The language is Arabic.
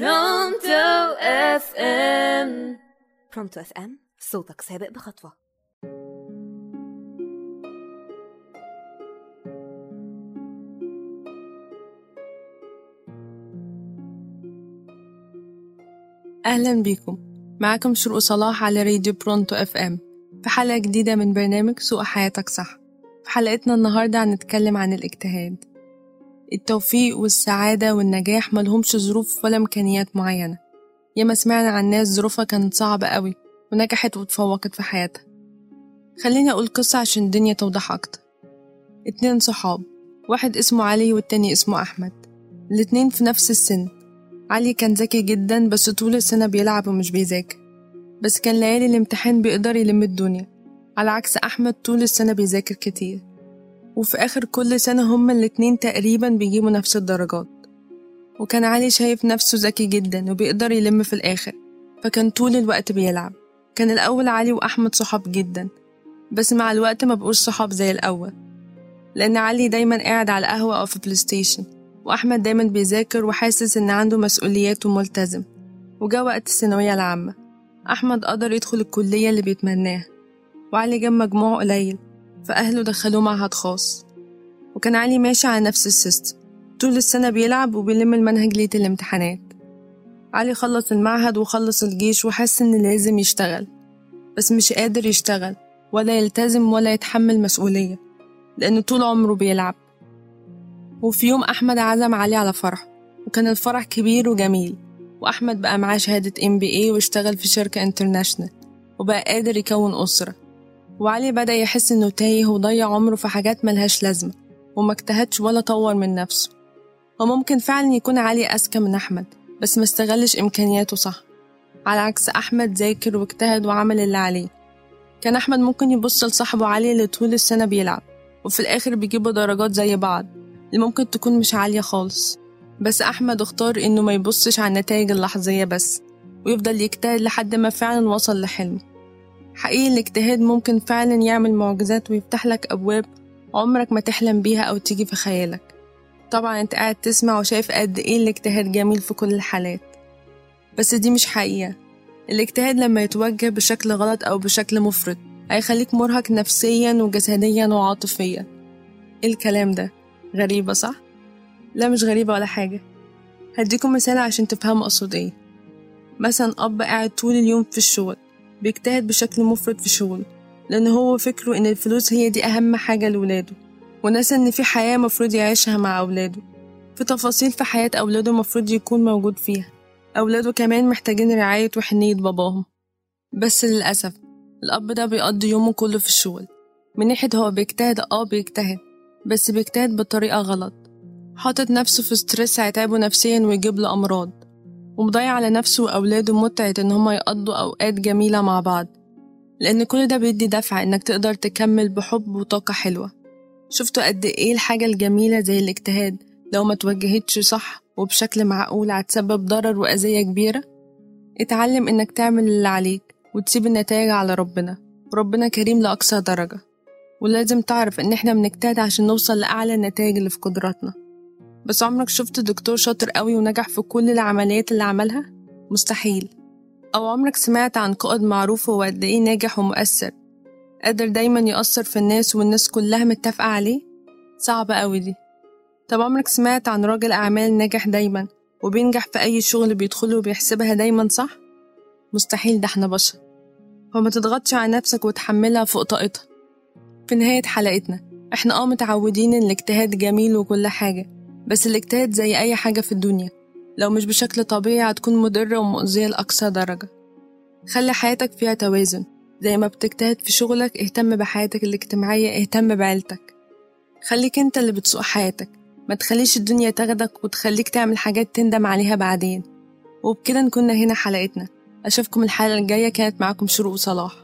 برونتو أف إم. برونتو أف إم صوتك سابق بخطوة. أهلا بيكم معاكم شروق صلاح على راديو برونتو أف إم. في حلقة جديدة من برنامج سوق حياتك صح. في حلقتنا النهاردة هنتكلم عن الاجتهاد. التوفيق والسعادة والنجاح ملهمش ظروف ولا إمكانيات معينة. ياما سمعنا عن ناس ظروفها كانت صعبة قوي ونجحت وتفوقت في حياتها. خليني أقول قصة عشان الدنيا توضح أكتر. اتنين صحاب واحد اسمه علي والتاني اسمه أحمد. الاتنين في نفس السن. علي كان ذكي جدا بس طول السنة بيلعب ومش بيذاكر. بس كان ليالي الامتحان بيقدر يلم الدنيا. على عكس أحمد طول السنة بيذاكر كتير. وفي آخر كل سنة هما الاتنين تقريبا بيجيبوا نفس الدرجات. وكان علي شايف نفسه ذكي جدا وبيقدر يلم في الآخر فكان طول الوقت بيلعب. كان الأول علي وأحمد صحاب جدا بس مع الوقت ما بقوش صحاب زي الأول. لأن علي دايما قاعد على قهوة أو في بلاي ستيشن وأحمد دايما بيذاكر وحاسس إن عنده مسؤوليات وملتزم. وجا وقت الثانوية العامة أحمد قدر يدخل الكلية اللي بيتمناها. وعلي جاب مجموعه قليل. فأهله دخلوه معهد خاص. وكان علي ماشي على نفس ال system. طول السنة بيلعب وبيلم المنهج ليلة الامتحانات. علي خلص المعهد وخلص الجيش وحس إن لازم يشتغل. بس مش قادر يشتغل ولا يلتزم ولا يتحمل مسؤولية لأنه طول عمره بيلعب. وفي يوم أحمد عزم علي على فرح وكان الفرح كبير وجميل. وأحمد بقى معاه شهادة MBA واشتغل في شركة international وبقى قادر يكون أسرة. وعلي بدأ يحس إنه تايه وضيع عمره في حاجات ملهاش لازمة وما اجتهدش ولا طور من نفسه. وممكن فعلا يكون علي أذكى من أحمد بس ما استغلش إمكانياته صح. على عكس أحمد ذاكر واجتهد وعمل اللي عليه. كان أحمد ممكن يبص لصاحبه علي اللي طول السنة بيلعب وفي الآخر بيجيبوا درجات زي بعض اللي ممكن تكون مش عالية خالص. بس أحمد اختار إنه ما يبصش على النتائج اللحظية بس ويفضل يجتهد لحد ما فعلا وصل لحلمه. حقيقي الاجتهاد ممكن فعلا يعمل معجزات ويفتح لك أبواب عمرك ما تحلم بيها أو تيجي في خيالك. طبعا أنت قاعد تسمع وشايف قد إيه الاجتهاد جميل في كل الحالات. بس دي مش حقيقة. الاجتهاد لما يتوجه بشكل غلط أو بشكل مفرط هيخليك مرهق نفسيا وجسديا وعاطفيا. إيه الكلام ده غريبة صح؟ لا مش غريبة ولا حاجة. هديكم مثال عشان تفهموا أقصد إيه. مثلا أب قاعد طول اليوم في الشغل. بيجتهد بشكل مفرط في شغله لأن هو فكره إن الفلوس هي دي أهم حاجة لولاده ونسى إن في حياة مفروض يعيشها مع أولاده في تفاصيل في حياة أولاده مفروض يكون موجود فيها أولاده كمان محتاجين رعاية وحنية باباهم. بس للأسف الأب ده بيقضي يومه كله في الشغل من ناحية هو بيجتهد آه بيجتهد بس بيجتهد بطريقة غلط حاطط نفسه في ستريس هيتعبه نفسيا ويجيب له أمراض. ومضيع على نفسه وأولاده متعة إن هما يقضوا أوقات جميلة مع بعض. لأن كل ده بيدي دفع إنك تقدر تكمل بحب وطاقة حلوة. شفتوا قد إيه الحاجة الجميلة زي الاجتهاد؟ لو ما توجهتش صح وبشكل معقول هتسبب ضرر وأذية كبيرة؟ اتعلم إنك تعمل اللي عليك وتسيب النتائج على ربنا. وربنا كريم لأقصى درجة. ولازم تعرف إن إحنا بنجتهد عشان نوصل لأعلى النتائج اللي في قدراتنا. بس عمرك شفت دكتور شاطر قوي ونجح في كل العمليات اللي عملها؟ مستحيل أو عمرك سمعت عن قائد معروف هو قد إيه ناجح ومؤثر قادر دايما يأثر في الناس والناس كلها متفقة عليه؟ صعبة أوي دي طب عمرك سمعت عن راجل أعمال ناجح دايما وبينجح في أي شغل بيدخله وبيحسبها دايما صح؟ مستحيل ده إحنا بشر فما تضغطش على نفسك وتحملها فوق طاقتها في نهاية حلقتنا إحنا آه متعودين إن الاجتهاد جميل وكل حاجة بس الاجتهاد زي أي حاجة في الدنيا. لو مش بشكل طبيعي هتكون مضرة ومؤذية لأقصى درجة. خلي حياتك فيها توازن. زي ما بتجتهد في شغلك اهتم بحياتك الاجتماعية اهتم بعيلتك. خليك انت اللي بتسوق حياتك. ما تخليش الدنيا تاخدك وتخليك تعمل حاجات تندم عليها بعدين. وبكده نكون هنا حلقتنا. أشوفكم الحلقة الجاية كانت معاكم شروق صلاح.